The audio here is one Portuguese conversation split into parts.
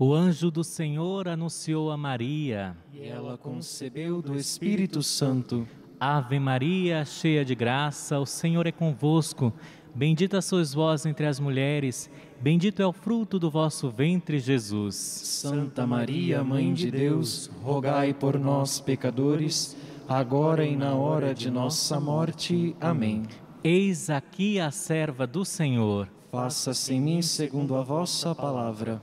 O anjo do Senhor anunciou a Maria. E ela concebeu do Espírito Santo. Ave Maria, cheia de graça, o Senhor é convosco. Bendita sois vós entre as mulheres, bendito é o fruto do vosso ventre, Jesus. Santa Maria, Mãe de Deus, rogai por nós, pecadores, agora e na hora de nossa morte. Amém. Eis aqui a serva do Senhor. Faça-se em mim segundo a vossa palavra.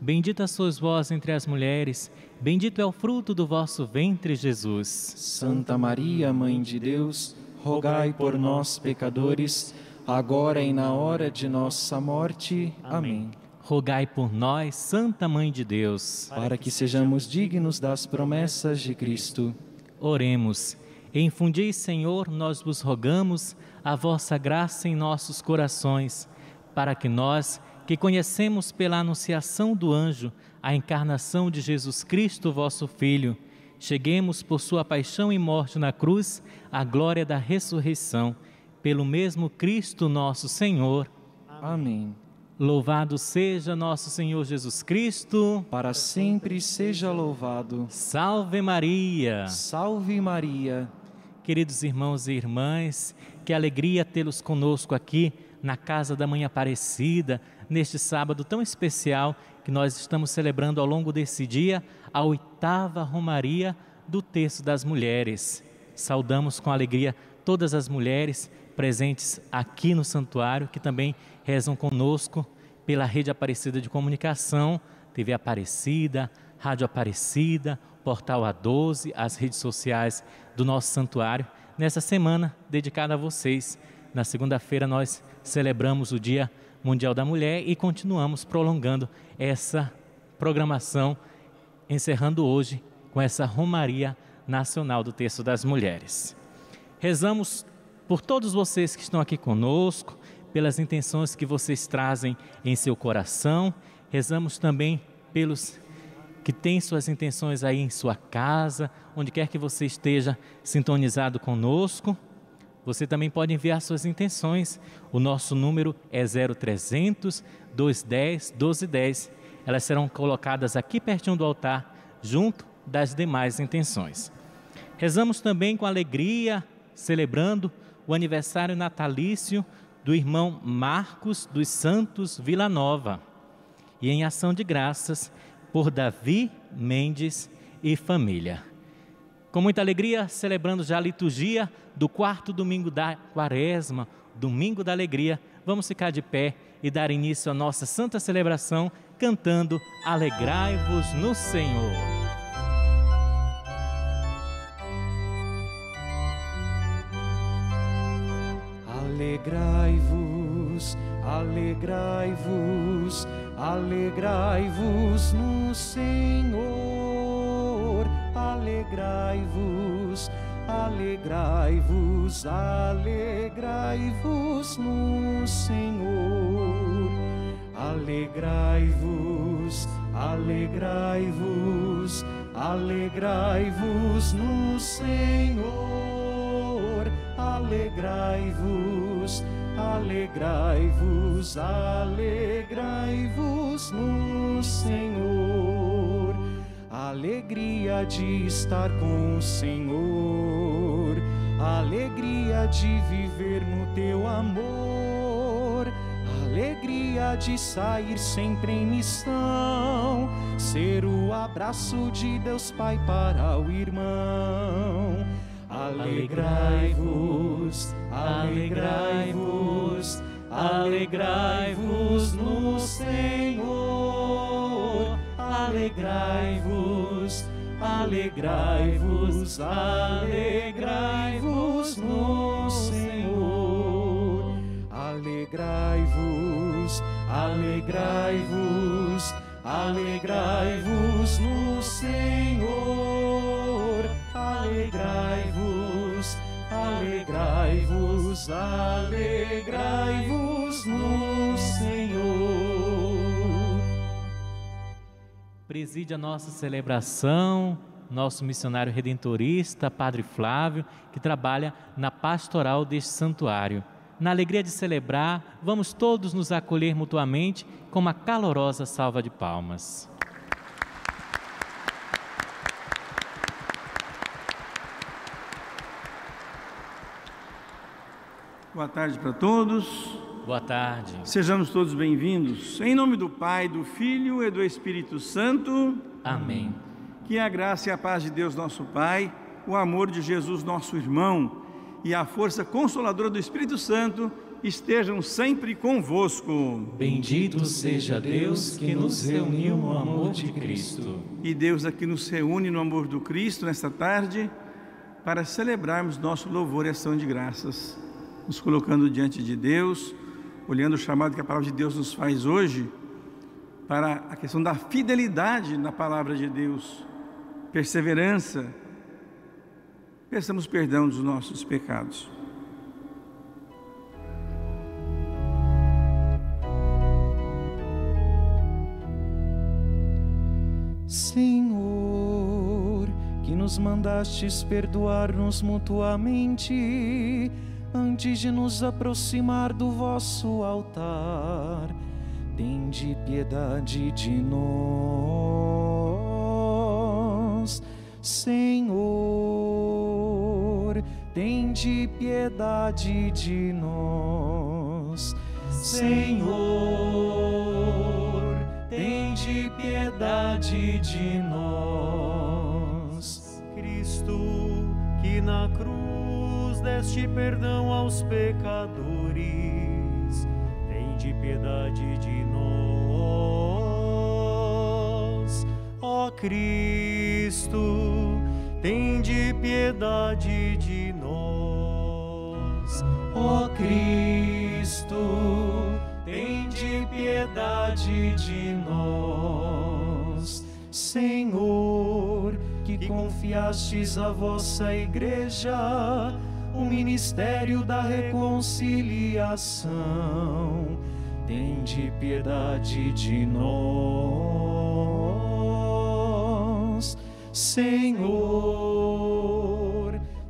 Bendita sois vós entre as mulheres, bendito é o fruto do vosso ventre, Jesus. Santa Maria, Mãe de Deus, rogai por nós, pecadores, agora e na hora de nossa morte. Amém. Rogai por nós, Santa Mãe de Deus, para que sejamos dignos das promessas de Cristo. Oremos. Infundi, Senhor, nós vos rogamos a vossa graça em nossos corações, para que nós, que conhecemos pela anunciação do anjo a encarnação de Jesus Cristo, vosso Filho, cheguemos por sua paixão e morte na cruz à glória da ressurreição, pelo mesmo Cristo nosso Senhor. Amém. Louvado seja nosso Senhor Jesus Cristo. Para sempre seja louvado. Salve Maria. Salve Maria. Queridos irmãos e irmãs, que alegria tê-los conosco aqui na casa da Mãe Aparecida, neste sábado tão especial que nós estamos celebrando ao longo desse dia, a oitava Romaria do Terço das Mulheres. Saudamos com alegria todas as mulheres presentes aqui no santuário, que também rezam conosco pela Rede Aparecida de Comunicação, TV Aparecida, Rádio Aparecida, Portal A12, as redes sociais do nosso santuário. Nessa semana dedicada a vocês, na segunda-feira nós celebramos o Dia Mundial da Mulher e continuamos prolongando essa programação, encerrando hoje com essa Romaria Nacional do Terço das Mulheres. Rezamos por todos vocês que estão aqui conosco, pelas intenções que vocês trazem em seu coração. Rezamos também pelos que têm suas intenções aí em sua casa, onde quer que você esteja sintonizado conosco. Você também pode enviar suas intenções. O nosso número é 0300 210 1210. Elas serão colocadas aqui pertinho do altar, junto das demais intenções. Rezamos também com alegria, celebrando o aniversário natalício do irmão Marcos dos Santos Vila Nova. E em ação de graças, por Davi Mendes e família. Com muita alegria, celebrando já a liturgia do quarto domingo da quaresma, domingo da alegria, vamos ficar de pé e dar início à nossa santa celebração cantando Alegrai-vos no Senhor. Alegrai-vos, alegrai-vos Alegrai-vos no Senhor, alegrai-vos, alegrai-vos, alegrai-vos no Senhor. Alegrai-vos, alegrai-vos, alegrai-vos no Senhor, alegrai-vos, Alegrai-vos, alegrai-vos no Senhor. Alegria de estar com o Senhor, alegria de viver no teu amor, alegria de sair sempre em missão, ser o abraço de Deus Pai para o irmão. Alegrai-vos, alegrai-vos, alegrai-vos no Senhor. Alegrai-vos, alegrai-vos, alegrai-vos no Senhor. Alegrai-vos, alegrai-vos, alegrai-vos no Senhor Alegrai-vos, alegrai-vos, alegrai-vos no Senhor. Preside a nossa celebração nosso missionário redentorista, Padre Flávio, que trabalha na pastoral deste santuário. Na alegria de celebrar, vamos todos nos acolher mutuamente com uma calorosa salva de palmas. Boa tarde para todos. Boa tarde. Sejamos todos bem-vindos. Em nome do Pai, do Filho e do Espírito Santo. Amém. Que a graça e a paz de Deus, nosso Pai, o amor de Jesus, nosso irmão, e a força consoladora do Espírito Santo estejam sempre convosco. Bendito seja Deus que nos reuniu no amor de Cristo. E Deus aqui nos reúne no amor do Cristo nesta tarde para celebrarmos nosso louvor e ação de graças, nos colocando diante de Deus, olhando o chamado que a palavra de Deus nos faz hoje para a questão da fidelidade na palavra de Deus perseverança, peçamos perdão dos nossos pecados. Senhor, que nos mandastes perdoar-nos mutuamente antes de nos aproximar do vosso altar, tende piedade de nós Senhor, tem de piedade de nós. Senhor, tem de piedade de nós. Cristo, que na cruz deste perdão aos pecadores, tem de piedade de nós. Ó Cristo, Cristo, de piedade de nós. Ó Cristo, de piedade de nós. Senhor, que confiastes a vossa igreja o ministério da reconciliação, de piedade de nós. Senhor,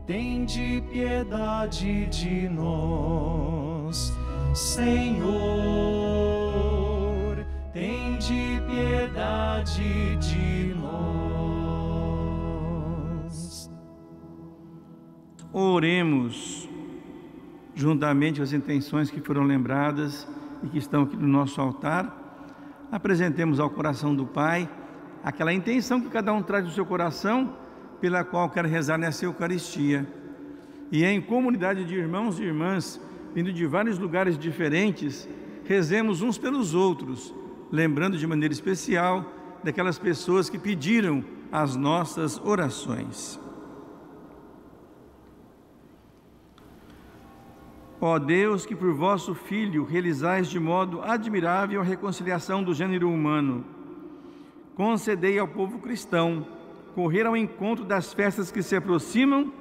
tem de piedade de nós. Senhor, tem de piedade de nós. Oremos juntamente as intenções que foram lembradas e que estão aqui no nosso altar. Apresentemos ao coração do Pai aquela intenção que cada um traz do seu coração, pela qual quer rezar nessa Eucaristia. E em comunidade de irmãos e irmãs, vindo de vários lugares diferentes, rezemos uns pelos outros, lembrando de maneira especial daquelas pessoas que pediram as nossas orações. Ó Deus, que por vosso Filho realizais de modo admirável a reconciliação do gênero humano, concedei ao povo cristão correr ao encontro das festas que se aproximam,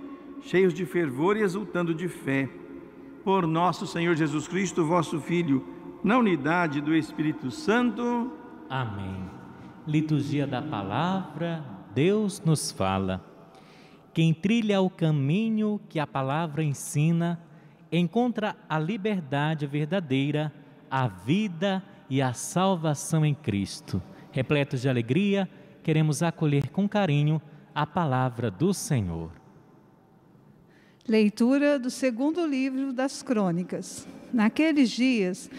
cheios de fervor e exultando de fé. Por nosso Senhor Jesus Cristo, vosso Filho, na unidade do Espírito Santo. Amém. Liturgia da Palavra, Deus nos fala. Quem trilha o caminho que a palavra ensina, encontra a liberdade verdadeira, a vida e a salvação em Cristo. Repletos de alegria, queremos acolher com carinho a palavra do Senhor. Leitura do segundo livro das Crônicas. Naqueles dias,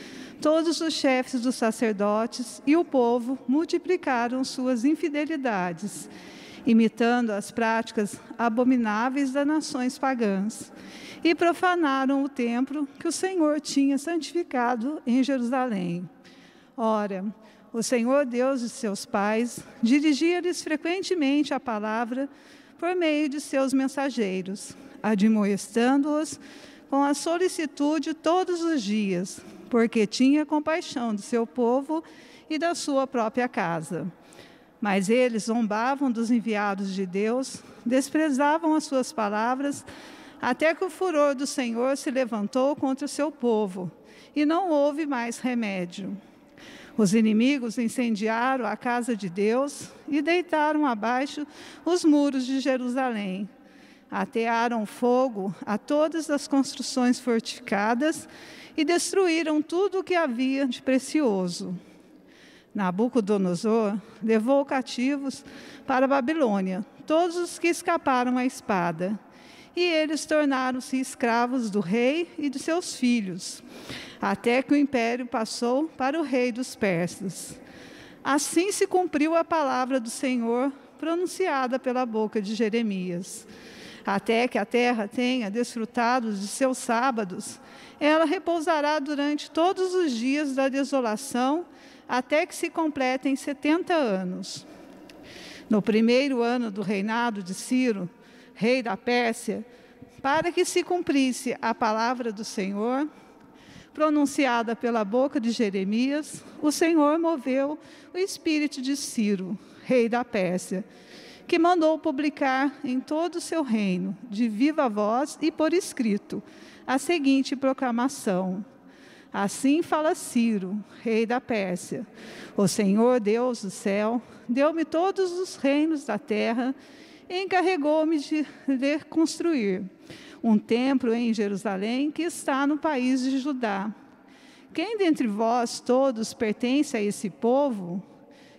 todos os chefes dos sacerdotes e o povo multiplicaram suas infidelidades, imitando as práticas abomináveis das nações pagãs, e profanaram o templo que o Senhor tinha santificado em Jerusalém. Ora, o Senhor Deus de seus pais dirigia-lhes frequentemente a palavra por meio de seus mensageiros, admoestando-os com a solicitude todos os dias, porque tinha compaixão de seu povo e da sua própria casa. Mas eles zombavam dos enviados de Deus, desprezavam as suas palavras, até que o furor do Senhor se levantou contra o seu povo, e não houve mais remédio. Os inimigos incendiaram a casa de Deus e deitaram abaixo os muros de Jerusalém. Atearam fogo a todas as construções fortificadas e destruíram tudo o que havia de precioso. Nabucodonosor levou cativos para a Babilônia todos os que escaparam à espada, e eles tornaram-se escravos do rei e de seus filhos, até que o império passou para o rei dos persas. Assim se cumpriu a palavra do Senhor pronunciada pela boca de Jeremias. Até que a terra tenha desfrutado de seus sábados, ela repousará durante todos os dias da desolação até que se completem 70 anos. No primeiro ano do reinado de Ciro, rei da Pérsia, para que se cumprisse a palavra do Senhor, pronunciada pela boca de Jeremias, o Senhor moveu o espírito de Ciro, rei da Pérsia, que mandou publicar em todo o seu reino, de viva voz e por escrito, a seguinte proclamação: Assim fala Ciro, rei da Pérsia: O Senhor Deus do céu deu-me todos os reinos da terra e encarregou-me de construir um templo em Jerusalém que está no país de Judá. Quem dentre vós todos pertence a esse povo?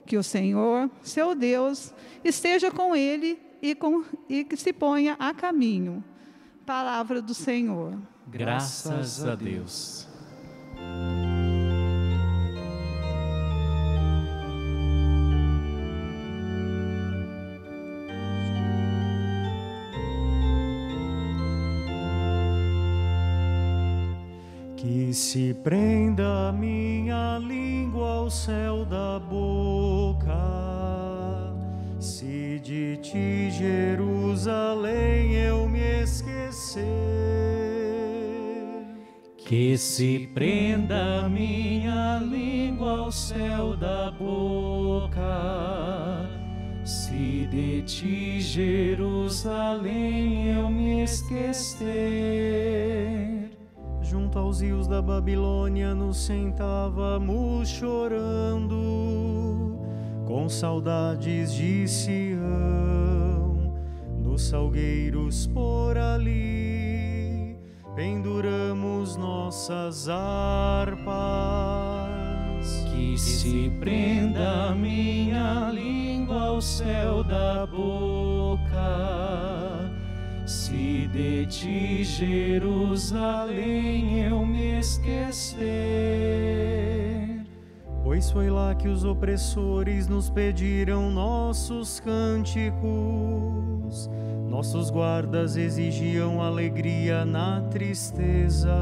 Que o Senhor, seu Deus, esteja com ele e, com, e que se ponha a caminho. Palavra do Senhor. Graças a Deus. Que se prenda minha língua ao céu da boca, se de ti, Jerusalém, eu me esquecer. Que se prenda minha língua ao céu da boca, se de ti, Jerusalém, eu me esquecer. Junto aos rios da Babilônia nos sentávamos chorando, com saudades de Sião, nos salgueiros por ali, penduramos nossas harpas. Que se prenda minha língua ao céu da boca se de ti, Jerusalém, eu me esquecer. Pois foi lá que os opressores nos pediram nossos cânticos, nossos guardas exigiam alegria na tristeza.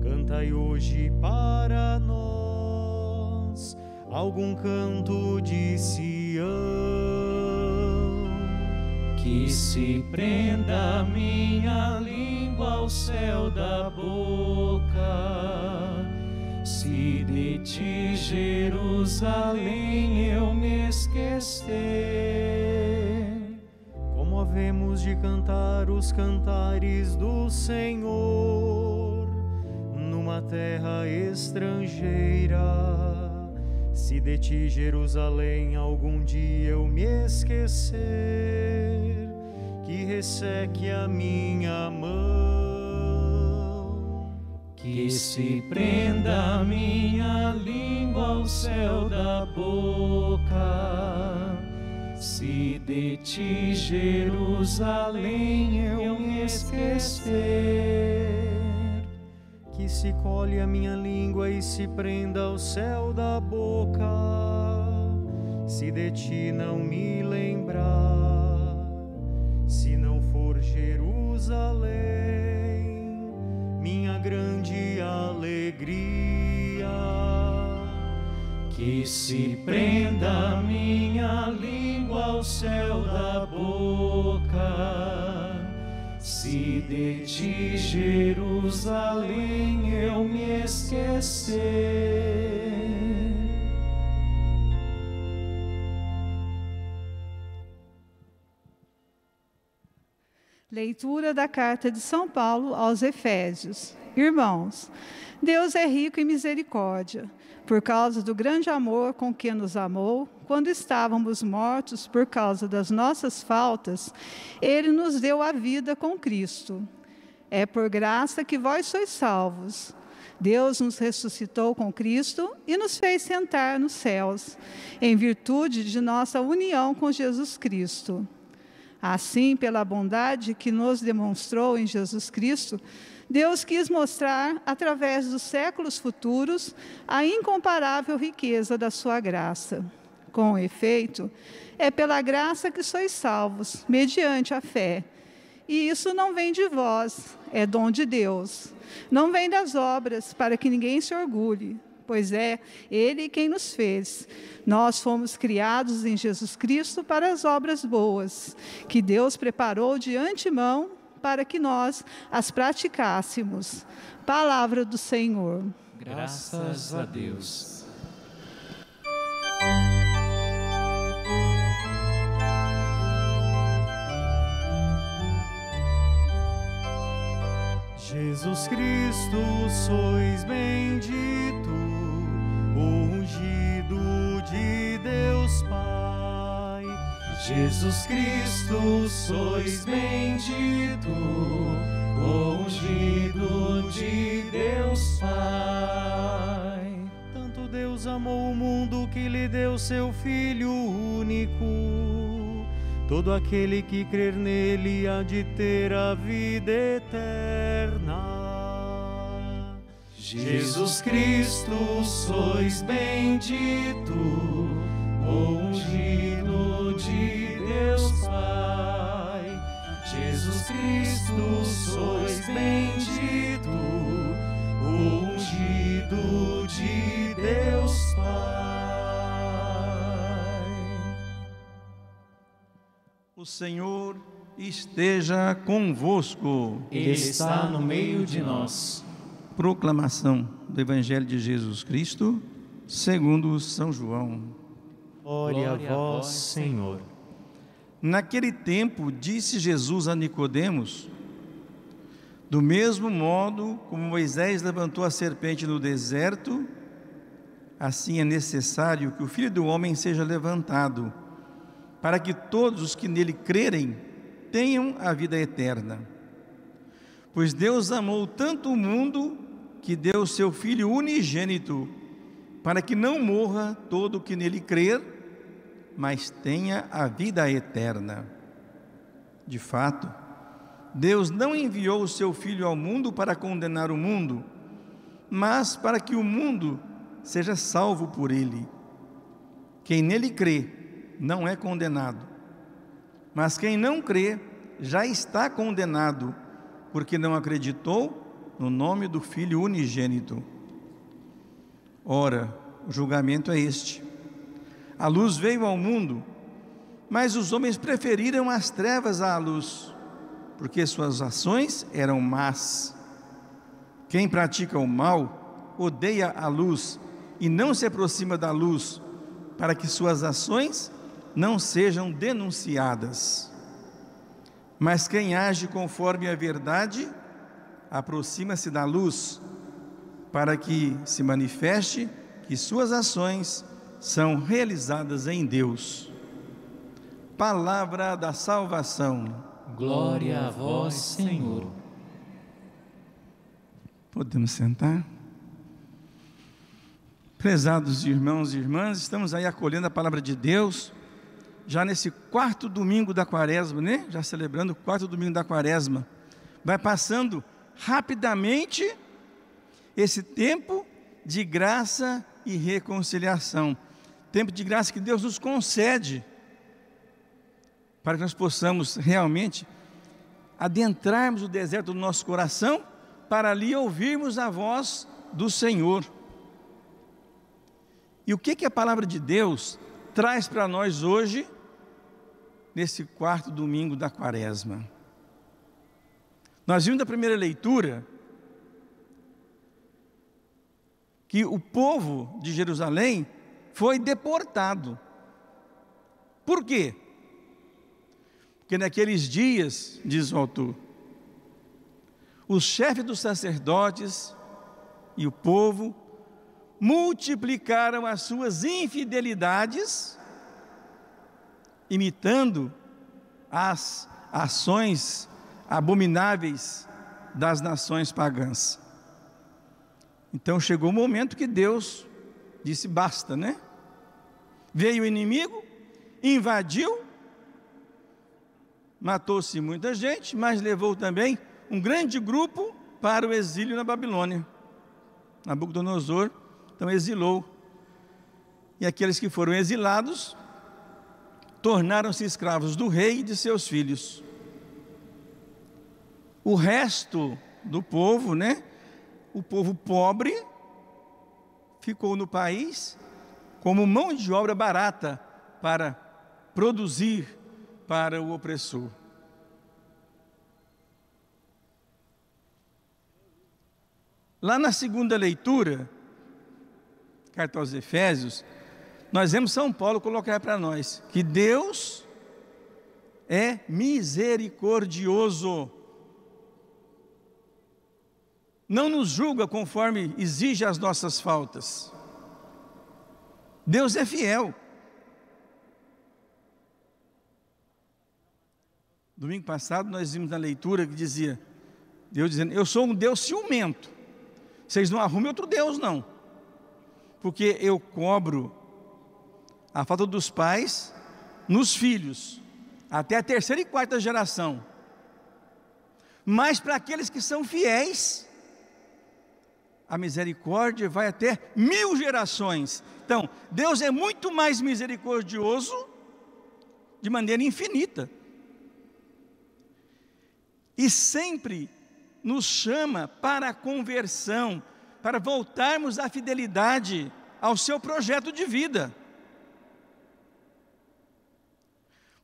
Cantai hoje para nós. Algum canto de Sião. Que se prenda minha língua ao céu da boca, se de ti, Jerusalém, eu me esquecer. Como havemos de cantar os cantares do Senhor numa terra estrangeira? Se de ti, Jerusalém, algum dia eu me esquecer, que resseque a minha mão. Que se prenda a minha língua ao céu da boca, se de ti, Jerusalém, eu me esquecer. Que se colhe a minha língua e se prenda ao céu da boca, se de ti não me lembrar, se grande alegria. Que se prenda minha língua ao céu da boca. Se de ti, Jerusalém, eu me esquecer. Leitura da carta de São Paulo aos Efésios. Irmãos, Deus é rico em misericórdia, por causa do grande amor com que nos amou, quando estávamos mortos por causa das nossas faltas, Ele nos deu a vida com Cristo. É por graça que vós sois salvos. Deus nos ressuscitou com Cristo e nos fez sentar nos céus, em virtude de nossa união com Jesus Cristo. Assim, pela bondade que nos demonstrou em Jesus Cristo, Deus quis mostrar, através dos séculos futuros, a incomparável riqueza da sua graça. Com efeito, é pela graça que sois salvos, mediante a fé. E isso não vem de vós, é dom de Deus. Não vem das obras, para que ninguém se orgulhe pois é Ele quem nos fez. Nós fomos criados em Jesus Cristo para as obras boas, que Deus preparou de antemão para que nós as praticássemos. Palavra do Senhor. Graças a Deus. Jesus Cristo, sois bendito Jesus Cristo, sois bendito, ungido de Deus Pai. Tanto Deus amou o mundo que lhe deu seu Filho único. Todo aquele que crer nele há de ter a vida eterna. Jesus Cristo, sois bendito, ungido Cristo, sois bendito, ungido de Deus Pai. O Senhor esteja convosco. Ele está no meio de nós Proclamação do Evangelho de Jesus Cristo, segundo São João. Glória a vós, Senhor. Naquele tempo disse Jesus a Nicodemos: Do mesmo modo como Moisés levantou a serpente no deserto, assim é necessário que o Filho do homem seja levantado, para que todos os que nele crerem tenham a vida eterna. Pois Deus amou tanto o mundo que deu seu Filho unigênito, para que não morra todo o que nele crer, mas tenha a vida eterna. De fato, Deus não enviou o seu Filho ao mundo para condenar o mundo, mas para que o mundo seja salvo por ele. Quem nele crê não é condenado, mas quem não crê já está condenado, porque não acreditou no nome do Filho unigênito. Ora, o julgamento é este: a luz veio ao mundo, mas os homens preferiram as trevas à luz, porque suas ações eram más. Quem pratica o mal odeia a luz e não se aproxima da luz, para que suas ações não sejam denunciadas. Mas quem age conforme a verdade, aproxima-se da luz, para que se manifeste que suas ações são realizadas em Deus. Palavra da salvação. Glória a vós, Senhor. Podemos sentar? Prezados irmãos e irmãs, estamos aí acolhendo a palavra de Deus, já nesse quarto domingo da quaresma, né? Já celebrando o quarto domingo da quaresma. Vai passando rapidamente esse tempo de graça e reconciliação. Tempo de graça que Deus nos concede para que nós possamos realmente adentrarmos o deserto do nosso coração para ali ouvirmos a voz do Senhor. E o que, que a palavra de Deus traz para nós hoje, nesse quarto domingo da quaresma? Nós vimos da primeira leitura que o povo de Jerusalém foi deportado. Por quê? Porque que naqueles dias, diz o autor, os chefes dos sacerdotes e o povo multiplicaram as suas infidelidades, imitando as ações abomináveis das nações pagãs. Então chegou o momento que Deus disse: basta, né? Veio o inimigo, invadiu, matou-se muita gente, mas levou também um grande grupo para o exílio na Babilônia. Nabucodonosor então exilou. E aqueles que foram exilados tornaram-se escravos do rei e de seus filhos. O resto do povo, né? O povo pobre ficou no país como mão de obra barata para produzir para o opressor. Lá na segunda leitura, carta aos Efésios, nós vemos São Paulo colocar para nós que Deus é misericordioso. Não nos julga conforme exige as nossas faltas. Deus é fiel. Domingo passado nós vimos na leitura que dizia, Deus dizendo, eu sou um Deus ciumento. Vocês não arrumem outro Deus, não. Porque eu cobro a falta dos pais nos filhos, até a terceira e quarta geração. Mas para aqueles que são fiéis, a misericórdia vai até mil gerações. Então, Deus é muito mais misericordioso de maneira infinita. E sempre nos chama para a conversão, para voltarmos à fidelidade ao seu projeto de vida.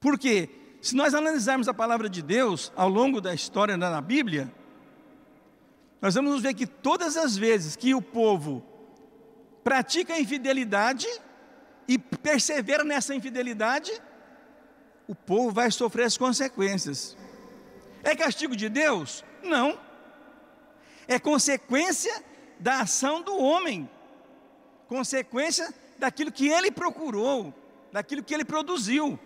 Porque, se nós analisarmos a palavra de Deus ao longo da história na Bíblia, nós vamos ver que todas as vezes que o povo pratica a infidelidade e persevera nessa infidelidade, o povo vai sofrer as consequências. É castigo de Deus? Não. É consequência da ação do homem, consequência daquilo que ele procurou, daquilo que ele produziu.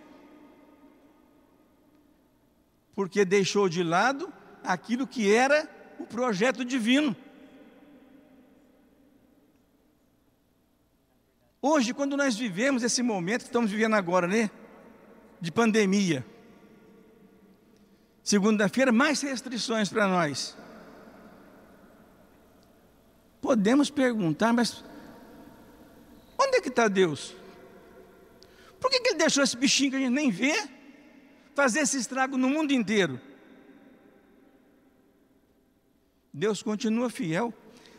Porque deixou de lado aquilo que era o projeto divino. Hoje, quando nós vivemos esse momento que estamos vivendo agora, né? De pandemia. Segunda-feira, mais restrições para nós. Podemos perguntar, mas onde é que está Deus? Por que, que Ele deixou esse bichinho que a gente nem vê fazer esse estrago no mundo inteiro? Deus continua fiel.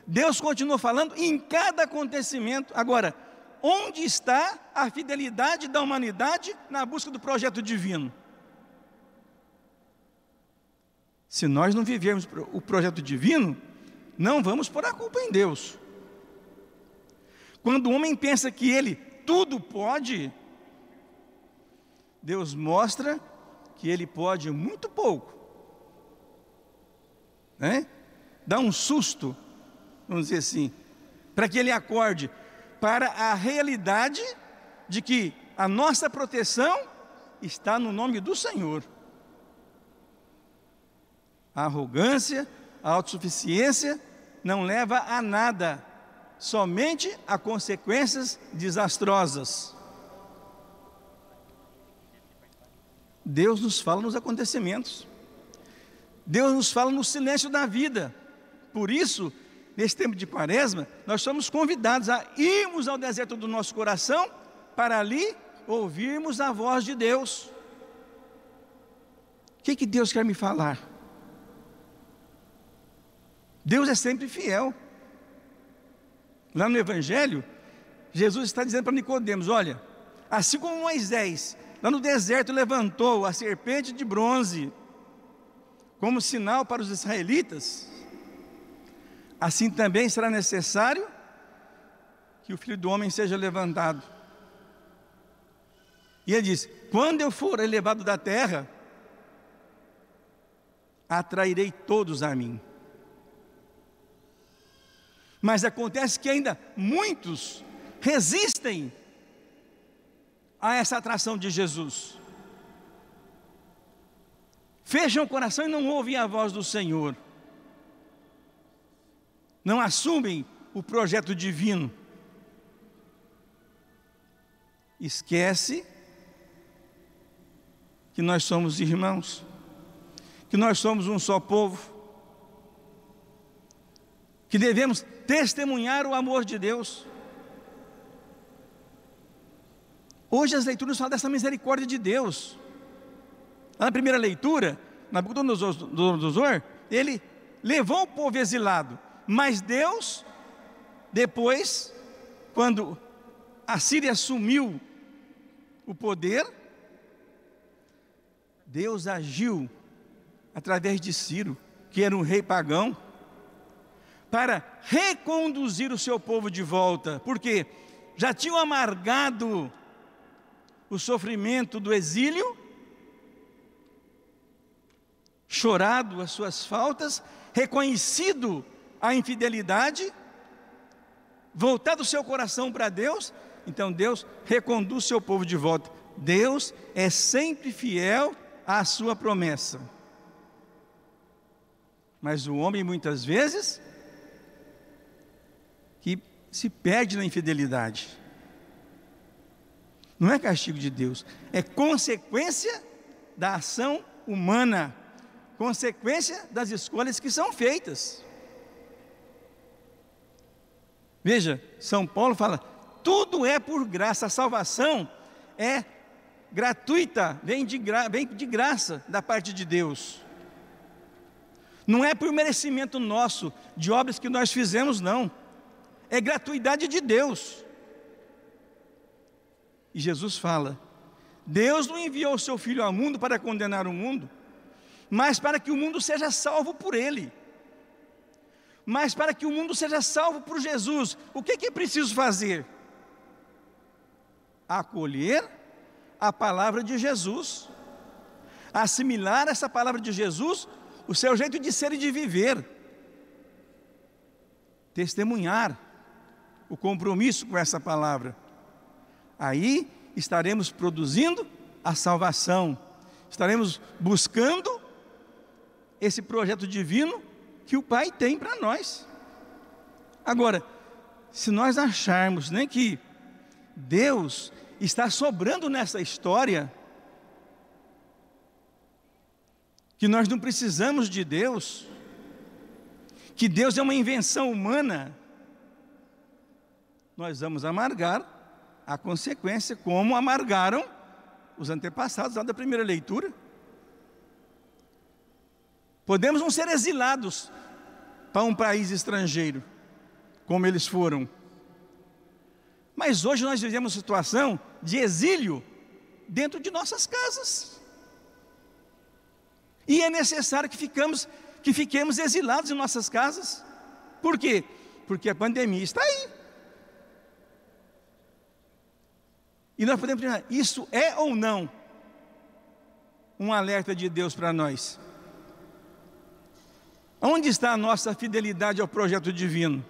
Deus continua falando em cada acontecimento. Agora, onde está a fidelidade da humanidade na busca do projeto divino? Se nós não vivermos o projeto divino, não vamos pôr a culpa em Deus. Quando o homem pensa que ele tudo pode, Deus mostra que ele pode muito pouco. Né? Dá um susto, vamos dizer assim, para que ele acorde para a realidade de que a nossa proteção está no nome do Senhor. A arrogância, a autossuficiência não leva a nada, somente a consequências desastrosas. Deus nos fala nos acontecimentos. Deus nos fala no silêncio da vida. Por isso, nesse tempo de quaresma, nós somos convidados a irmos ao deserto do nosso coração para ali ouvirmos a voz de Deus. O que, que Deus quer me falar? Deus é sempre fiel. Lá no Evangelho, Jesus está dizendo para Nicodemos: olha, assim como Moisés, lá no deserto, levantou a serpente de bronze como sinal para os israelitas, assim também será necessário que o filho do homem seja levantado. E ele diz: quando eu for elevado da terra, atrairei todos a mim. Mas acontece que ainda muitos resistem a essa atração de Jesus. Fecham o coração e não ouvem a voz do Senhor. Não assumem o projeto divino. Esquece que nós somos irmãos, que nós somos um só povo, que devemos testemunhar o amor de Deus. Hoje as leituras falam dessa misericórdia de Deus. Na primeira leitura, na Nabucodonosor, ele levou o povo exilado, mas Deus, depois, quando a Síria assumiu o poder, Deus agiu através de Ciro, que era um rei pagão, para reconduzir o seu povo de volta, porque já tinham amargado o sofrimento do exílio, chorado as suas faltas, reconhecido a infidelidade, voltado o seu coração para Deus, então Deus reconduz seu povo de volta. Deus é sempre fiel à sua promessa. Mas o homem muitas vezes que se perde na infidelidade. Não é castigo de Deus, é consequência da ação humana, consequência das escolhas que são feitas. Veja, São Paulo fala: tudo é por graça, a salvação é gratuita, vem de, gra, vem de graça da parte de Deus. Não é por merecimento nosso, de obras que nós fizemos, não. É gratuidade de Deus. E Jesus fala: Deus não enviou o seu Filho ao mundo para condenar o mundo, mas para que o mundo seja salvo por Ele. Mas para que o mundo seja salvo por Jesus, o que, que é preciso fazer? Acolher a palavra de Jesus, assimilar essa palavra de Jesus, o seu jeito de ser e de viver, testemunhar o compromisso com essa palavra aí estaremos produzindo a salvação, estaremos buscando esse projeto divino que o Pai tem para nós. Agora, se nós acharmos né, que Deus está sobrando nessa história, que nós não precisamos de Deus, que Deus é uma invenção humana, nós vamos amargar a consequência, como amargaram os antepassados lá da primeira leitura. Podemos não ser exilados para um país estrangeiro, como eles foram. Mas hoje nós vivemos situação de exílio dentro de nossas casas. E é necessário que, ficamos, que fiquemos exilados em nossas casas. Por quê? Porque a pandemia está aí. E nós podemos perguntar: isso é ou não um alerta de Deus para nós? Onde está a nossa fidelidade ao projeto divino?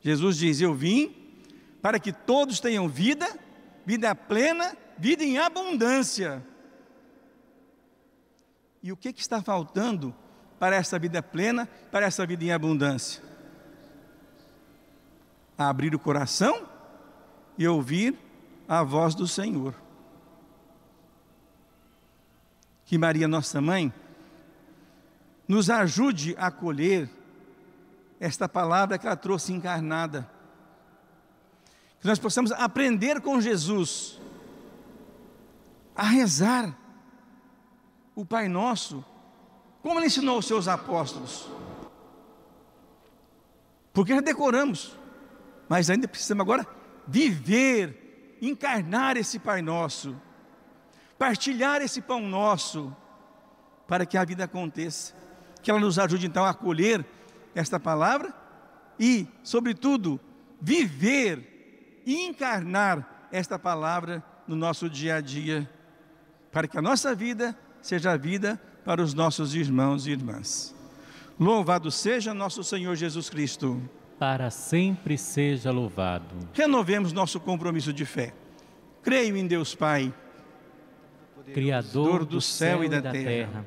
Jesus diz: Eu vim para que todos tenham vida, vida plena, vida em abundância. E o que, que está faltando para essa vida plena, para essa vida em abundância? abrir o coração e ouvir a voz do Senhor. Que Maria, nossa mãe, nos ajude a acolher esta palavra que ela trouxe encarnada. Que nós possamos aprender com Jesus a rezar o Pai Nosso, como ele ensinou os seus apóstolos. Porque já decoramos, mas ainda precisamos agora viver, encarnar esse Pai Nosso, partilhar esse pão nosso, para que a vida aconteça. Que ela nos ajude então a acolher esta palavra e, sobretudo, viver e encarnar esta palavra no nosso dia a dia, para que a nossa vida seja a vida para os nossos irmãos e irmãs. Louvado seja nosso Senhor Jesus Cristo. Para sempre seja louvado. Renovemos nosso compromisso de fé. Creio em Deus Pai, Criador do céu e da terra,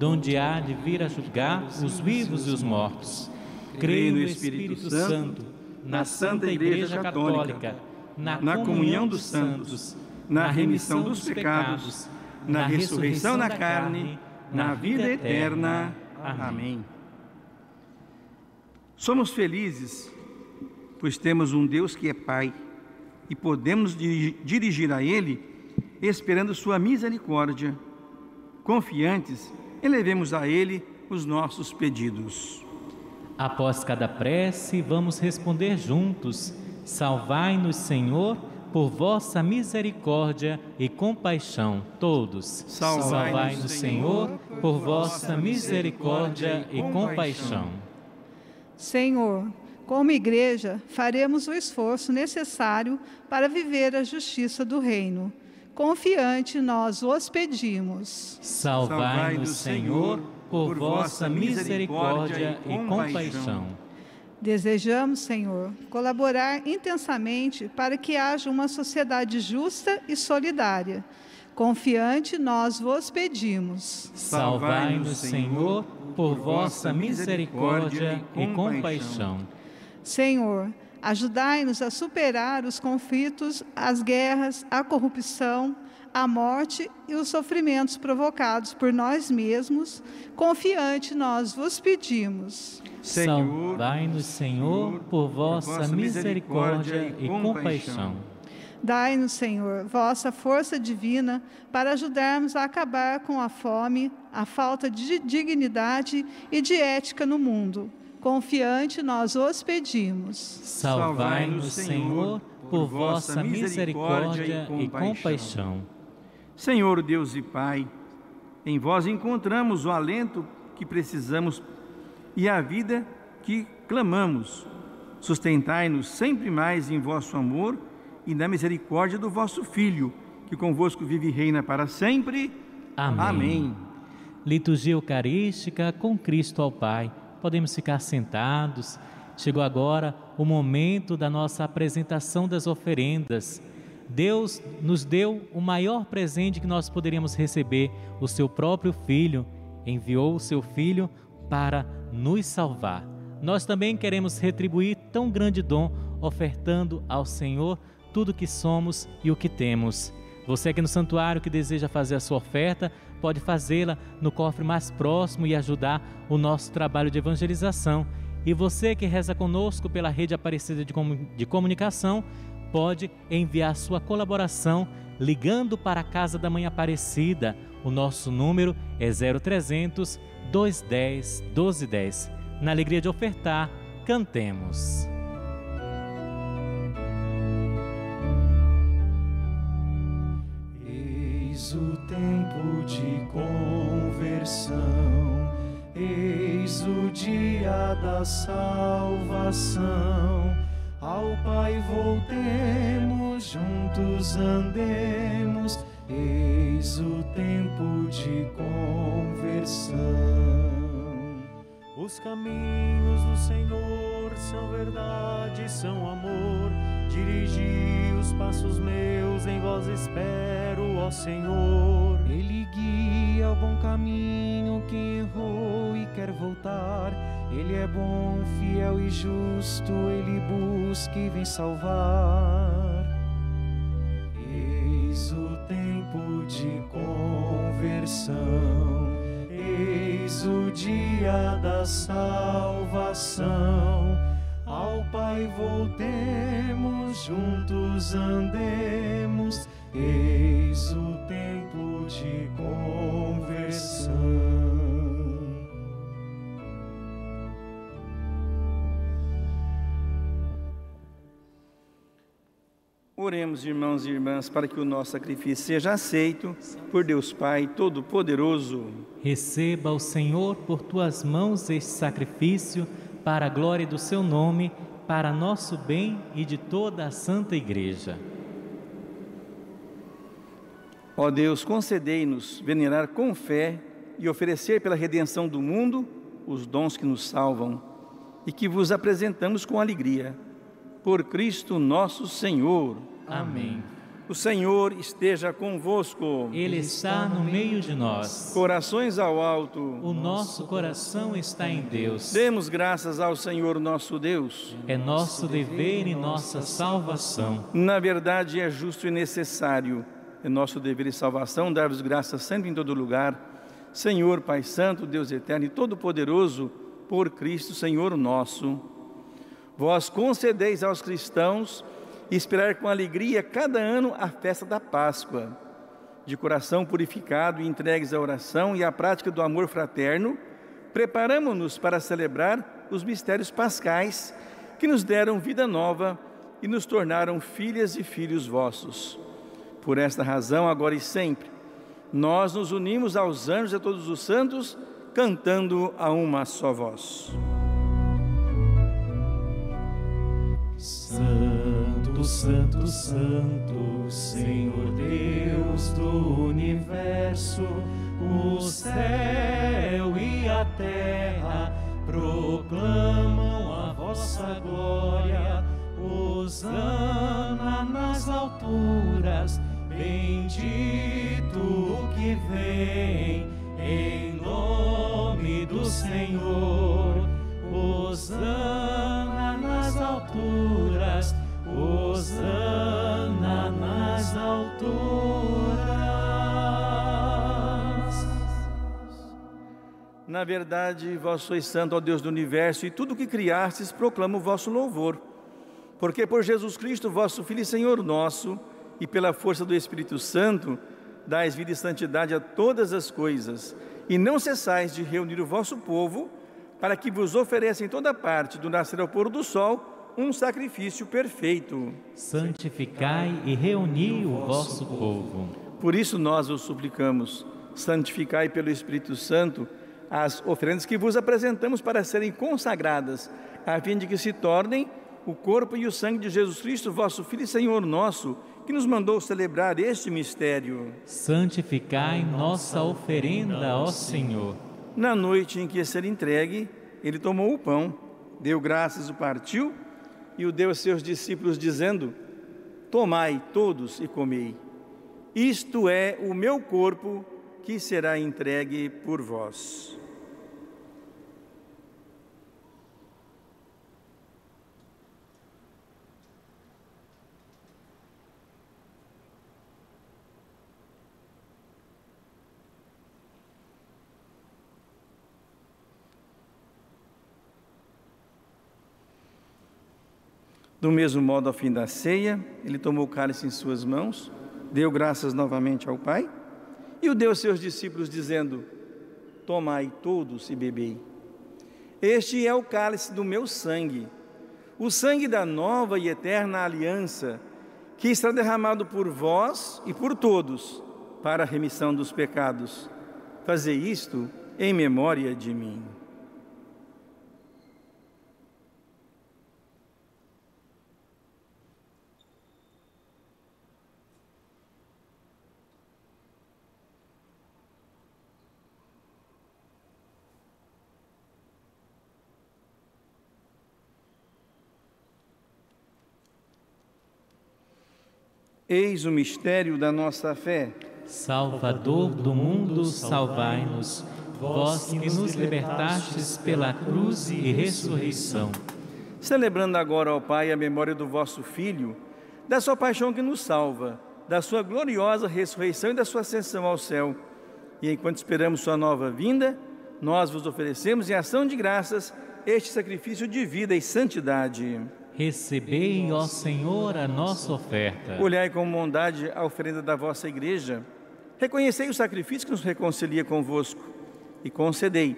donde há de vir a julgar os vivos e os mortos. Creio no Espírito Santo, na Santa Igreja Católica, na comunhão dos santos, na remissão dos pecados, na ressurreição da carne, na vida eterna. Amém. Somos felizes, pois temos um Deus que é Pai e podemos dirigir a Ele esperando Sua misericórdia. Confiantes, elevemos a Ele os nossos pedidos. Após cada prece, vamos responder juntos: Salvai-nos, Senhor, por vossa misericórdia e compaixão, todos. Salvai-nos, Senhor, por vossa misericórdia e compaixão. Senhor, como igreja, faremos o esforço necessário para viver a justiça do reino. Confiante, nós os pedimos. Salvai-nos, Senhor, por vossa misericórdia e compaixão. Desejamos, Senhor, colaborar intensamente para que haja uma sociedade justa e solidária. Confiante, nós vos pedimos. Salvai-nos, Senhor, por vossa misericórdia e compaixão. Senhor, ajudai-nos a superar os conflitos, as guerras, a corrupção, a morte e os sofrimentos provocados por nós mesmos. Confiante nós vos pedimos. Salvai-nos, Senhor, por vossa misericórdia e compaixão. Dai-nos, Senhor, vossa força divina para ajudarmos a acabar com a fome, a falta de dignidade e de ética no mundo. Confiante, nós os pedimos. Salvai-nos, Senhor, por vossa misericórdia e compaixão. Senhor Deus e Pai, em vós encontramos o alento que precisamos e a vida que clamamos. Sustentai-nos sempre mais em vosso amor e na misericórdia do vosso Filho, que convosco vive e reina para sempre. Amém. Amém. Liturgia Eucarística com Cristo ao Pai. Podemos ficar sentados. Chegou agora o momento da nossa apresentação das oferendas. Deus nos deu o maior presente que nós poderíamos receber, o seu próprio Filho. Enviou o seu Filho para nos salvar. Nós também queremos retribuir tão grande dom, ofertando ao Senhor tudo o que somos e o que temos. Você aqui no santuário que deseja fazer a sua oferta, pode fazê-la no cofre mais próximo e ajudar o nosso trabalho de evangelização. E você que reza conosco pela rede Aparecida de Comunicação, pode enviar sua colaboração ligando para a Casa da Mãe Aparecida. O nosso número é 0300 210 1210. Na alegria de ofertar, cantemos. Tempo de conversão, eis o dia da salvação. Ao Pai voltemos, juntos andemos, eis o tempo de conversão. Os caminhos do Senhor são verdade, são amor. Dirigi os passos meus, em vós espero, ó Senhor. Ele guia o bom caminho que errou e quer voltar. Ele é bom, fiel e justo, ele busca e vem salvar. Eis o tempo de conversão Eis o dia da salvação. Ao Pai voltemos, juntos andemos, eis o tempo de conversão. Oremos, irmãos e irmãs, para que o nosso sacrifício seja aceito por Deus Pai Todo-Poderoso. Receba o Senhor por tuas mãos este sacrifício para a glória do seu nome, para nosso bem e de toda a Santa Igreja. Ó Deus, concedei-nos venerar com fé e oferecer pela redenção do mundo os dons que nos salvam e que vos apresentamos com alegria. Por Cristo nosso Senhor. Amém. O Senhor esteja convosco. Ele está no meio de nós. Corações ao alto. O nosso coração está em Deus. Demos graças ao Senhor nosso Deus. É nosso dever e nossa salvação. Na verdade, é justo e necessário. É nosso dever e salvação dar-vos graças sempre em todo lugar. Senhor, Pai Santo, Deus Eterno e Todo-Poderoso, por Cristo, Senhor nosso. Vós concedeis aos cristãos esperar com alegria cada ano a festa da Páscoa. De coração purificado e entregues à oração e à prática do amor fraterno, preparamo-nos para celebrar os mistérios pascais que nos deram vida nova e nos tornaram filhas e filhos vossos. Por esta razão, agora e sempre, nós nos unimos aos anjos e a todos os santos, cantando a uma só voz. Santo, Santo, Santo, Senhor Deus do universo, o céu e a terra proclamam a vossa glória. Hosana nas alturas, bendito o que vem em nome do Senhor. Hosana nas alturas, Hosana nas alturas. Na verdade, vós sois santo, ó Deus do universo, e tudo o que criastes proclama o vosso louvor. Porque por Jesus Cristo, vosso Filho e Senhor nosso, e pela força do Espírito Santo, dais vida e santidade a todas as coisas, e não cessais de reunir o vosso povo, para que vos ofereça em toda parte, do nascer ao pôr do sol, um sacrifício perfeito. Santificai e reuni o vosso povo. Por isso nós vos suplicamos, santificai pelo Espírito Santo as oferendas que vos apresentamos para serem consagradas, a fim de que se tornem o corpo e o sangue de Jesus Cristo, vosso Filho e Senhor nosso, que nos mandou celebrar este mistério. Santificai nossa oferenda, ó Senhor. Na noite em que ia ser entregue, ele tomou o pão, deu graças, o partiu e o deu a seus discípulos, dizendo: Tomai todos e comei. Isto é o meu corpo que será entregue por vós. Do mesmo modo, ao fim da ceia, ele tomou o cálice em suas mãos, deu graças novamente ao Pai e o deu aos seus discípulos, dizendo: Tomai todos e bebei. Este é o cálice do meu sangue, o sangue da nova e eterna aliança, que está derramado por vós e por todos para a remissão dos pecados. Fazei isto em memória de mim. Eis o mistério da nossa fé. Salvador do mundo, salvai-nos. Vós que nos libertastes pela cruz e ressurreição. Celebrando agora, ó Pai, a memória do vosso Filho, da sua paixão que nos salva, da sua gloriosa ressurreição e da sua ascensão ao céu. E enquanto esperamos sua nova vinda, nós vos oferecemos em ação de graças este sacrifício de vida e santidade. Recebei, ó Senhor, a nossa oferta. Olhai com bondade a oferenda da vossa igreja. Reconhecei o sacrifício que nos reconcilia convosco e concedei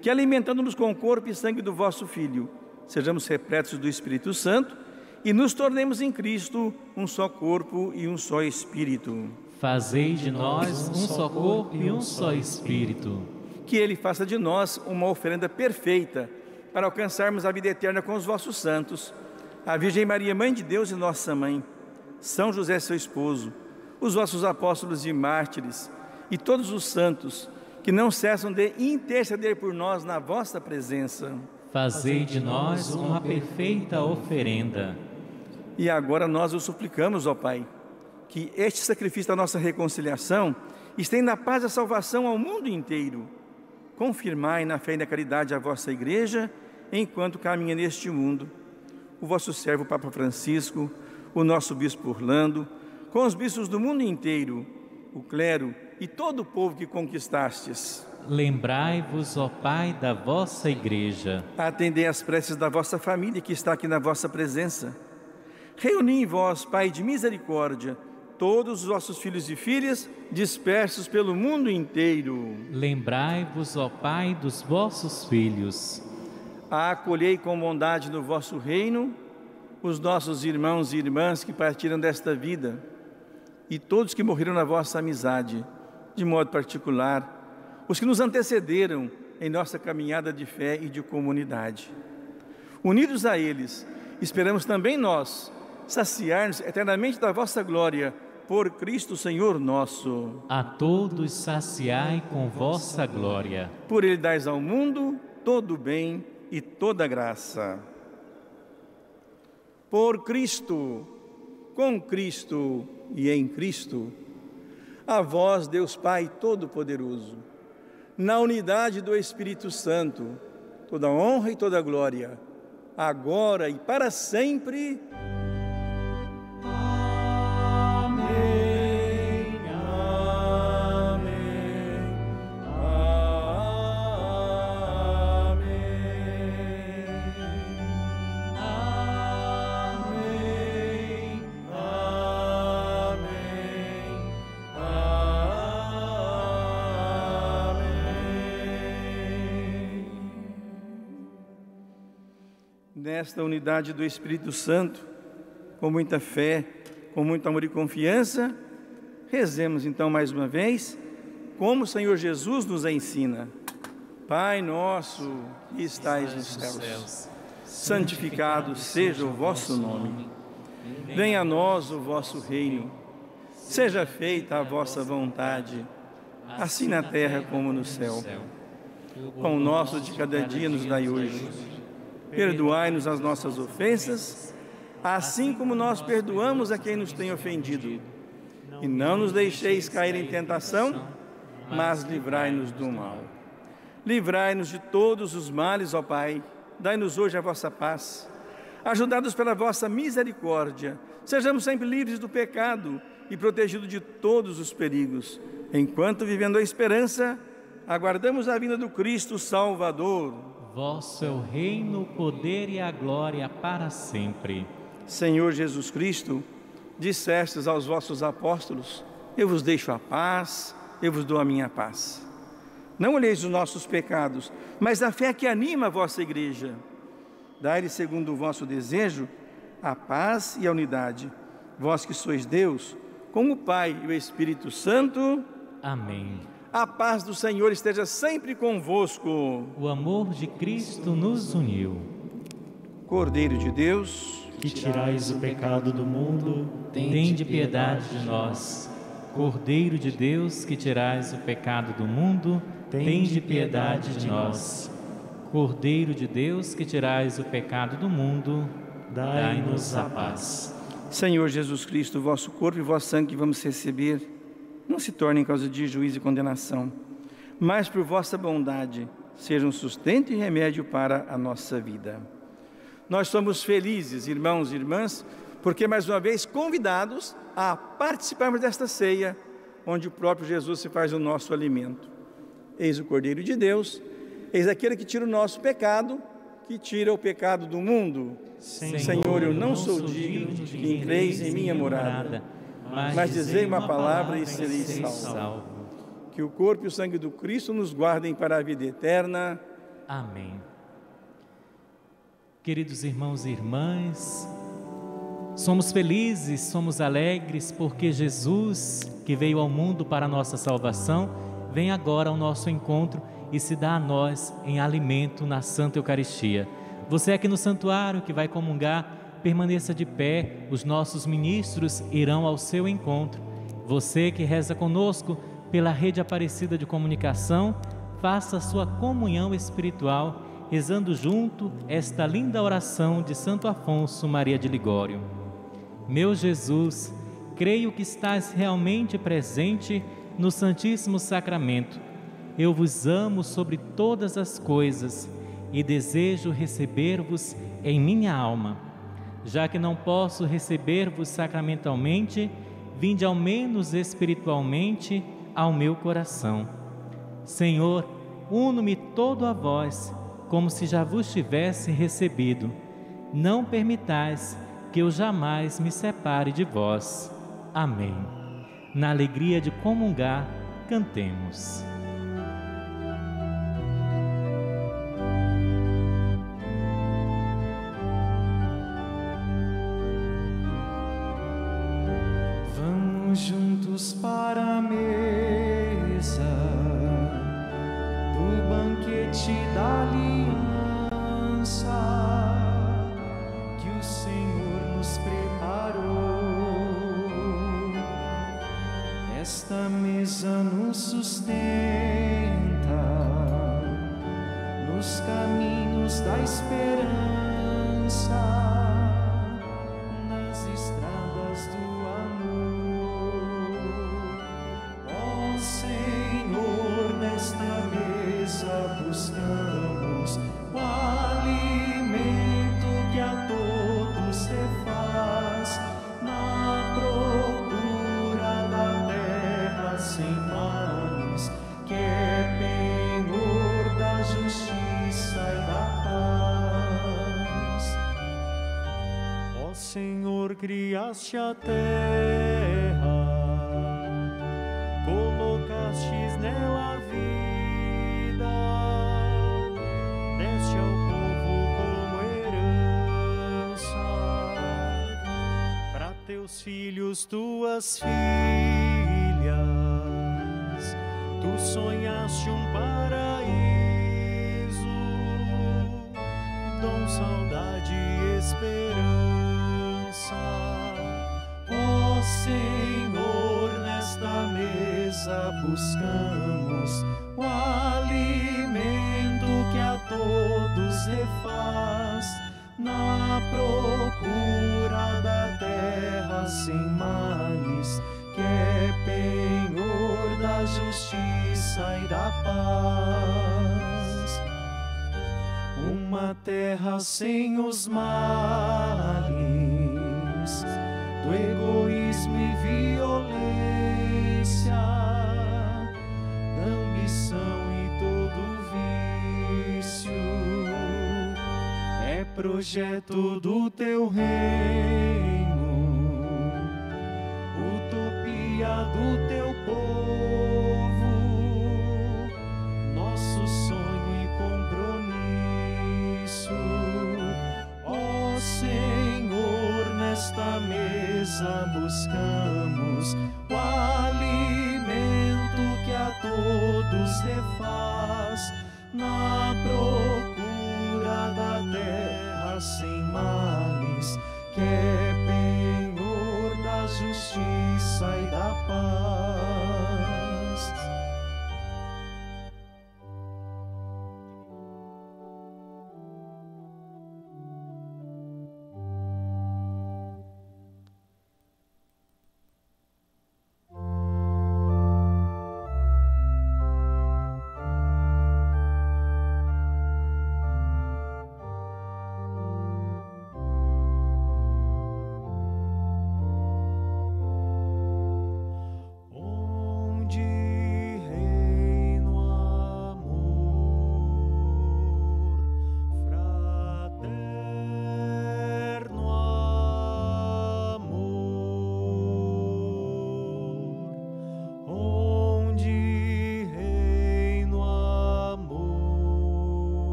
que, alimentando-nos com o corpo e sangue do vosso Filho, sejamos repletos do Espírito Santo e nos tornemos em Cristo um só corpo e um só espírito. Fazei de nós um só corpo e um só espírito. Que Ele faça de nós uma oferenda perfeita para alcançarmos a vida eterna com os vossos santos, a Virgem Maria, Mãe de Deus e nossa Mãe, São José, seu esposo, os vossos apóstolos e mártires e todos os santos que não cessam de interceder por nós na vossa presença. Fazei de nós uma perfeita oferenda. E agora nós o suplicamos, ó Pai, que este sacrifício da nossa reconciliação estenda a paz e a salvação ao mundo inteiro. Confirmai na fé e na caridade a vossa igreja enquanto caminha neste mundo. O vosso servo Papa Francisco, o nosso bispo Orlando, com os bispos do mundo inteiro, o clero e todo o povo que conquistastes. Lembrai-vos, ó Pai, da vossa igreja. Atendei as preces da vossa família que está aqui na vossa presença. Reuni em vós, Pai de misericórdia, todos os vossos filhos e filhas dispersos pelo mundo inteiro. Lembrai-vos, ó Pai, dos vossos filhos. Acolhei com bondade no vosso reino os nossos irmãos e irmãs que partiram desta vida e todos que morreram na vossa amizade, de modo particular, os que nos antecederam em nossa caminhada de fé e de comunidade. Unidos a eles, esperamos também nós saciar-nos eternamente da vossa glória por Cristo Senhor nosso. A todos saciai com vossa glória. Por ele dais ao mundo todo o bem e toda graça. Por Cristo, com Cristo e em Cristo, a vós, Deus Pai Todo-Poderoso, na unidade do Espírito Santo, toda honra e toda glória, agora e para sempre. Nesta unidade do Espírito Santo, com muita fé, com muito amor e confiança, rezemos então mais uma vez, como o Senhor Jesus nos ensina. Pai nosso que estais nos céus, santificado seja o vosso nome. Venha a nós o vosso reino. Seja feita a vossa vontade, assim na terra como no céu. Pão nosso de cada dia nos dai hoje Perdoai-nos as nossas ofensas, assim como nós perdoamos a quem nos tem ofendido. E não nos deixeis cair em tentação, mas livrai-nos do mal. Livrai-nos de todos os males, ó Pai. Dai-nos hoje a vossa paz. Ajudados pela vossa misericórdia, sejamos sempre livres do pecado e protegidos de todos os perigos, enquanto, vivendo a esperança, aguardamos a vinda do Cristo Salvador Vosso é o reino, o poder e a glória para sempre. Senhor Jesus Cristo, dissestes aos vossos apóstolos: Eu vos deixo a paz, eu vos dou a minha paz. Não olheis os nossos pecados, mas a fé que anima a vossa igreja. Dai-lhe, segundo o vosso desejo, a paz e a unidade. Vós que sois Deus, com o Pai e o Espírito Santo. Amém. A paz do Senhor esteja sempre convosco. O amor de Cristo nos uniu. Cordeiro de Deus, que tirais o pecado do mundo, tende piedade de nós. Cordeiro de Deus, que tirais o pecado do mundo, tende piedade de nós. Cordeiro de Deus, que tirais o pecado do mundo, dai-nos a paz. Senhor Jesus Cristo, vosso corpo e vosso sangue que vamos receber não se tornem causa de juízo e condenação, mas por vossa bondade sejam sustento e remédio para a nossa vida. Nós somos felizes, irmãos e irmãs, porque mais uma vez convidados a participarmos desta ceia, onde o próprio Jesus se faz o nosso alimento. Eis o Cordeiro de Deus, eis aquele que tira o nosso pecado, que tira o pecado do mundo. Senhor, Senhor eu não sou digno de que entreis em minha morada mas dizei uma palavra e sereis salvo. Que o corpo e o sangue do Cristo nos guardem para a vida eterna. Amém. Queridos irmãos e irmãs, Somos felizes, somos alegres, porque Jesus, que veio ao mundo para a nossa salvação, vem agora ao nosso encontro e se dá a nós em alimento na Santa Eucaristia. Você aqui no santuário que vai comungar, permaneça de pé, os nossos ministros irão ao seu encontro. Você que reza conosco pela rede Aparecida de Comunicação, faça a sua comunhão espiritual, rezando junto esta linda oração de Santo Afonso Maria de Ligório. Meu Jesus, creio que estás realmente presente no Santíssimo Sacramento. Eu vos amo sobre todas as coisas e desejo receber-vos em minha alma. Já que não posso receber-vos sacramentalmente, vinde ao menos espiritualmente ao meu coração. Senhor, uno-me todo a vós, como se já vos tivesse recebido. Não permitais que eu jamais me separe de vós. Amém. Na alegria de comungar, cantemos. Sonhaste um paraíso, dom, saudade e esperança. Ó Senhor, nesta mesa buscamos terra sem os males do egoísmo e violência, da ambição e todo vício. É projeto do teu reino,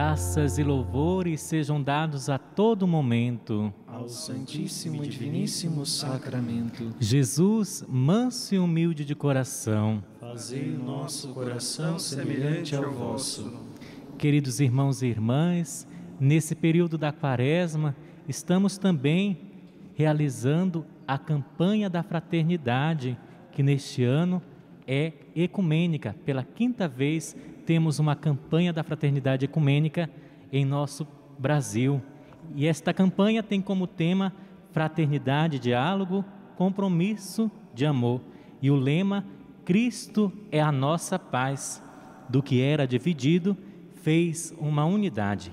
Graças e louvores sejam dados a todo momento ao Santíssimo e Diviníssimo Sacramento. Jesus, manso e humilde de coração, fazei o nosso coração semelhante ao vosso. Queridos irmãos e irmãs, nesse período da Quaresma, estamos também realizando a campanha da fraternidade, que neste ano é ecumênica. Pela quinta vez temos uma campanha da fraternidade ecumênica em nosso Brasil. E esta campanha tem como tema fraternidade, diálogo, compromisso de amor. E o lema Cristo é a nossa paz. Do que era dividido, fez uma unidade.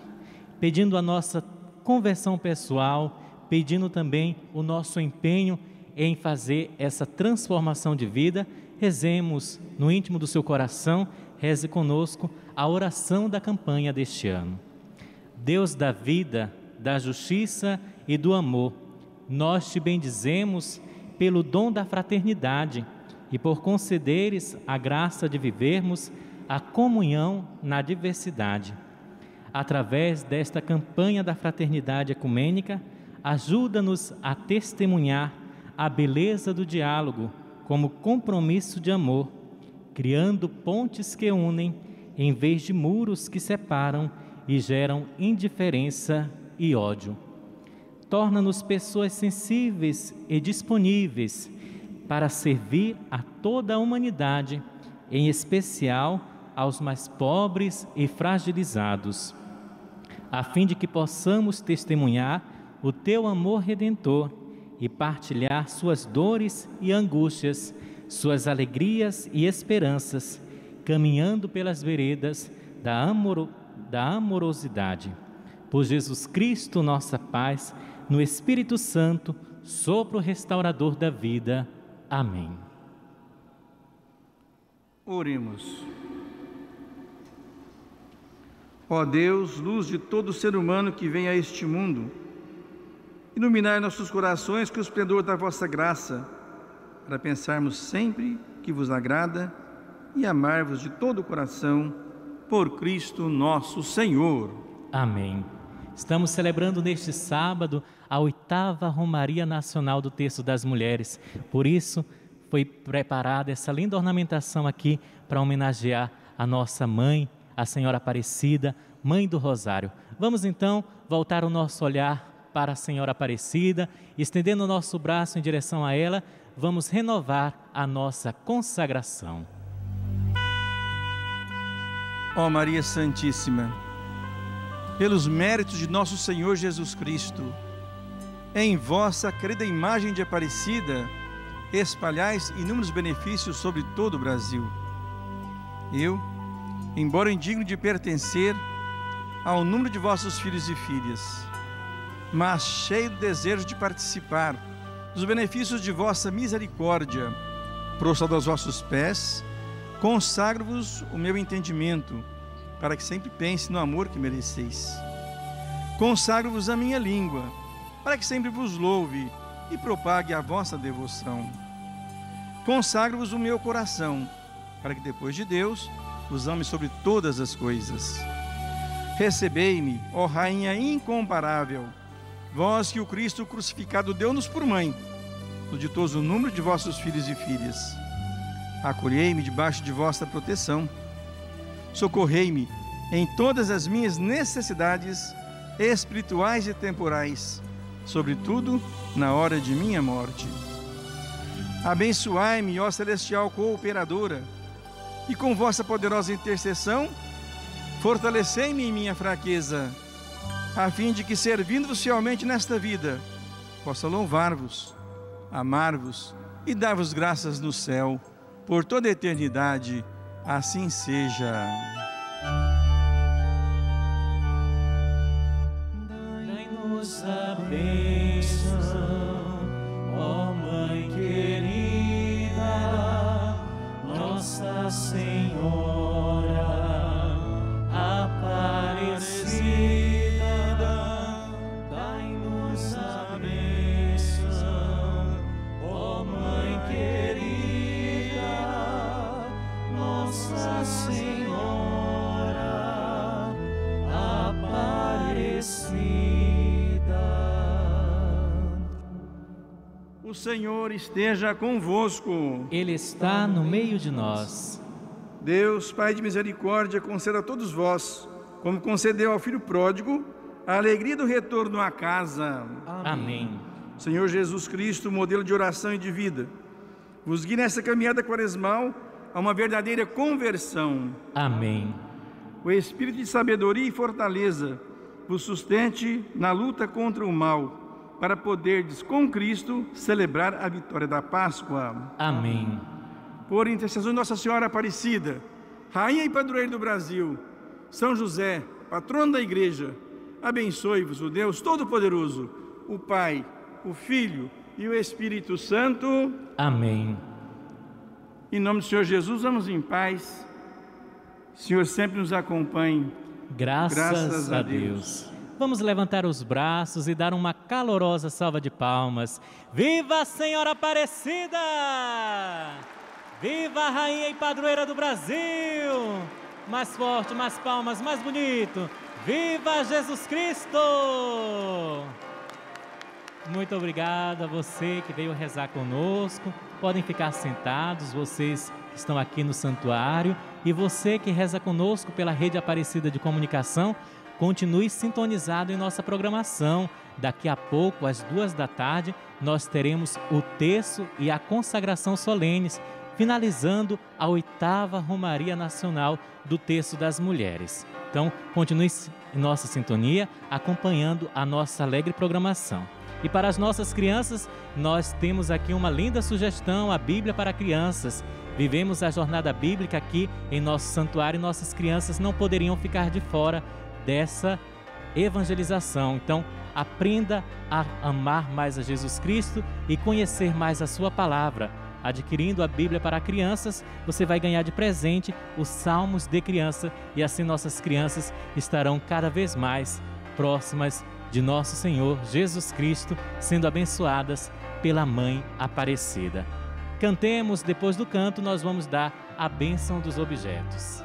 Pedindo a nossa conversão pessoal, pedindo também o nosso empenho em fazer essa transformação de vida, rezemos no íntimo do seu coração reze conosco a oração da campanha deste ano. Deus da vida, da justiça e do amor, nós te bendizemos pelo dom da fraternidade e por concederes a graça de vivermos a comunhão na diversidade. Através desta campanha da fraternidade ecumênica, ajuda-nos a testemunhar a beleza do diálogo como compromisso de amor criando pontes que unem, em vez de muros que separam e geram indiferença e ódio. Torna-nos pessoas sensíveis e disponíveis para servir a toda a humanidade, em especial aos mais pobres e fragilizados, a fim de que possamos testemunhar o teu amor redentor e partilhar suas dores e angústias suas alegrias e esperanças, caminhando pelas veredas da, amor, da amorosidade. Por Jesus Cristo, nossa paz, no Espírito Santo, sopro restaurador da vida. Amém. Oremos. Ó Deus, luz de todo ser humano que vem a este mundo, iluminai nossos corações com o esplendor da vossa graça para pensarmos sempre que vos agrada e amar-vos de todo o coração, por Cristo nosso Senhor. Amém. Estamos celebrando neste sábado a oitava Romaria Nacional do Texto das Mulheres. Por isso, foi preparada essa linda ornamentação aqui para homenagear a nossa mãe, a Senhora Aparecida, mãe do Rosário. Vamos então voltar o nosso olhar para a Senhora Aparecida, estendendo o nosso braço em direção a ela, vamos renovar a nossa consagração. Ó Maria Santíssima, pelos méritos de nosso Senhor Jesus Cristo, em vossa querida imagem de Aparecida, espalhais inúmeros benefícios sobre todo o Brasil. Eu, embora indigno de pertencer ao número de vossos filhos e filhas, mas cheio de desejo de participar dos benefícios de vossa misericórdia. Prostrado aos vossos pés, consagro-vos o meu entendimento, para que sempre pense no amor que mereceis. Consagro-vos a minha língua, para que sempre vos louve e propague a vossa devoção. Consagro-vos o meu coração, para que depois de Deus vos ame sobre todas as coisas. Recebei-me, ó Rainha incomparável, vós que o Cristo crucificado deu-nos por mãe, no ditoso número de vossos filhos e filhas. Acolhei-me debaixo de vossa proteção. Socorrei-me em todas as minhas necessidades espirituais e temporais, sobretudo na hora de minha morte. Abençoai-me, ó celestial cooperadora, e com vossa poderosa intercessão, fortalecei-me em minha fraqueza a fim de que, servindo-vos fielmente nesta vida, possa louvar-vos, amar-vos e dar-vos graças no céu por toda a eternidade. Assim seja. Senhor esteja convosco. Ele está no meio de nós. Deus, Pai de misericórdia, conceda a todos vós, como concedeu ao filho pródigo, a alegria do retorno à casa. Amém. Senhor Jesus Cristo, modelo de oração e de vida, vos guie nessa caminhada quaresmal a uma verdadeira conversão. Amém. O espírito de sabedoria e fortaleza vos sustente na luta contra o mal para poderdes com Cristo celebrar a vitória da Páscoa. Amém. Por intercessão de Nossa Senhora Aparecida, Rainha e Padroeira do Brasil, São José, patrono da Igreja, abençoe-vos o Deus Todo-Poderoso, o Pai, o Filho e o Espírito Santo. Amém. Em nome do Senhor Jesus, vamos em paz. O Senhor sempre nos acompanhe. Graças, Graças a a Deus. Vamos levantar os braços e dar uma calorosa salva de palmas. Viva a Senhora Aparecida! Viva a Rainha e Padroeira do Brasil! Mais forte, mais palmas, mais bonito. Viva Jesus Cristo! Muito obrigado a você que veio rezar conosco. Podem ficar sentados, vocês que estão aqui no santuário. E você que reza conosco pela rede Aparecida de Comunicação, continue sintonizado em nossa programação. Daqui a pouco, às duas da tarde, nós teremos o terço e a consagração solenes, finalizando a oitava Romaria Nacional do Terço das Mulheres. Então, continue em nossa sintonia, acompanhando a nossa alegre programação. E para as nossas crianças, nós temos aqui uma linda sugestão, a Bíblia para crianças. Vivemos a jornada bíblica aqui em nosso santuário e nossas crianças não poderiam ficar de fora dessa evangelização. Então, aprenda a amar mais a Jesus Cristo e conhecer mais a Sua palavra. Adquirindo a Bíblia para crianças, você vai ganhar de presente os Salmos de criança e assim nossas crianças estarão cada vez mais próximas de nosso Senhor Jesus Cristo, sendo abençoadas pela Mãe Aparecida. Cantemos, depois do canto, nós vamos dar a bênção dos objetos.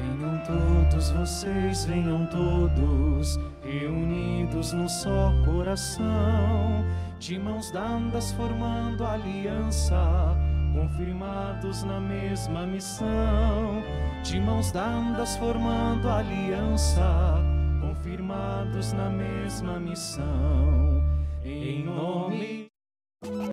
Venham todos vocês, venham todos, reunidos num só coração, de mãos dadas formando aliança, confirmados na mesma missão, de mãos dadas formando aliança, confirmados na mesma missão, em nome